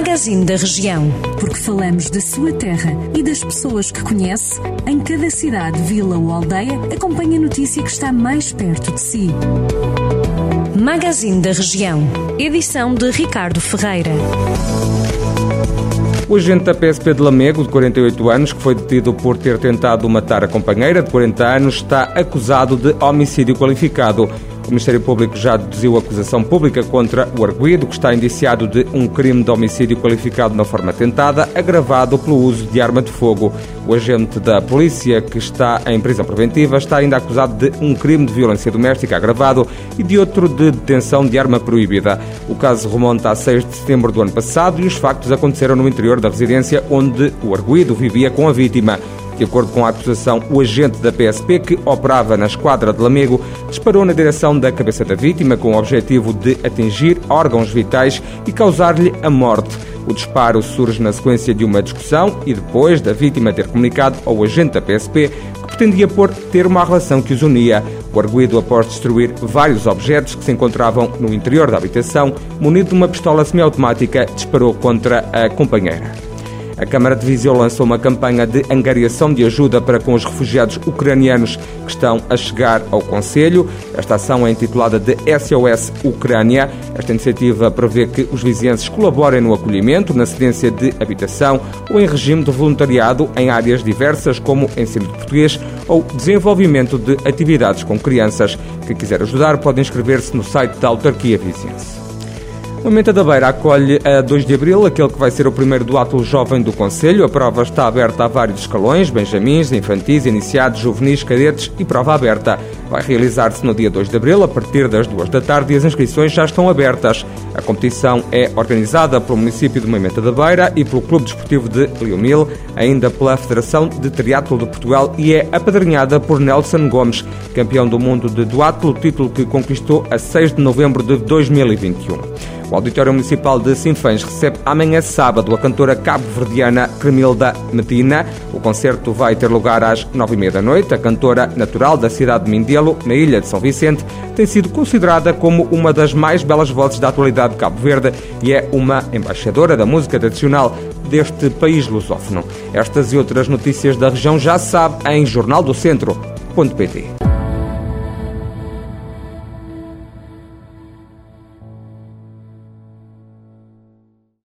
Magazine da Região. Porque falamos da sua terra e das pessoas que conhece, em cada cidade, vila ou aldeia, acompanhe a notícia que está mais perto de si. Magazine da Região. Edição de Ricardo Ferreira. O agente da PSP de Lamego, de 48 anos, que foi detido por ter tentado matar a companheira de 40 anos, está acusado de homicídio qualificado. O Ministério Público já deduziu acusação pública contra o arguído, que está indiciado de um crime de homicídio qualificado na forma tentada, agravado pelo uso de arma de fogo. O agente da polícia, que está em prisão preventiva, está ainda acusado de um crime de violência doméstica agravado e de outro de detenção de arma proibida. O caso remonta a 6 de setembro do ano passado e os factos aconteceram no interior da residência onde o arguído vivia com a vítima. De acordo com a acusação, o agente da PSP, que operava na esquadra de Lamego, disparou na direção da cabeça da vítima com o objetivo de atingir órgãos vitais e causar-lhe a morte. O disparo surge na sequência de uma discussão e depois da vítima ter comunicado ao agente da PSP que pretendia pôr ter uma relação que os unia. O arguído, após destruir vários objetos que se encontravam no interior da habitação, munido de uma pistola semiautomática, disparou contra a companheira. A Câmara de Viseu lançou uma campanha de angariação de ajuda para com os refugiados ucranianos que estão a chegar ao Conselho. Esta ação é intitulada de SOS Ucrânia. Esta iniciativa prevê que os vizinhenses colaborem no acolhimento, na cedência de habitação ou em regime de voluntariado em áreas diversas, como ensino de português ou desenvolvimento de atividades com crianças. Quem quiser ajudar pode inscrever-se no site da autarquia viziense. O da Beira acolhe a 2 de abril aquele que vai ser o primeiro duato jovem do Conselho. A prova está aberta a vários escalões, benjamins, infantis, iniciados, juvenis, cadetes e prova aberta. Vai realizar-se no dia 2 de abril, a partir das 2 da tarde, e as inscrições já estão abertas. A competição é organizada pelo município de Moimenta da Beira e pelo Clube Desportivo de Leomil, ainda pela Federação de Triatlo de Portugal e é apadrinhada por Nelson Gomes, campeão do mundo de duatlo, título que conquistou a 6 de novembro de 2021. O Auditório Municipal de Sinfãs recebe amanhã sábado a cantora cabo-verdiana Cremilda Medina. O concerto vai ter lugar às nove e meia da noite. A cantora natural da cidade de Mindelo, na ilha de São Vicente, tem sido considerada como uma das mais belas vozes da atualidade de Cabo Verde e é uma embaixadora da música tradicional deste país lusófono. Estas e outras notícias da região já sabe em jornaldocentro.pt.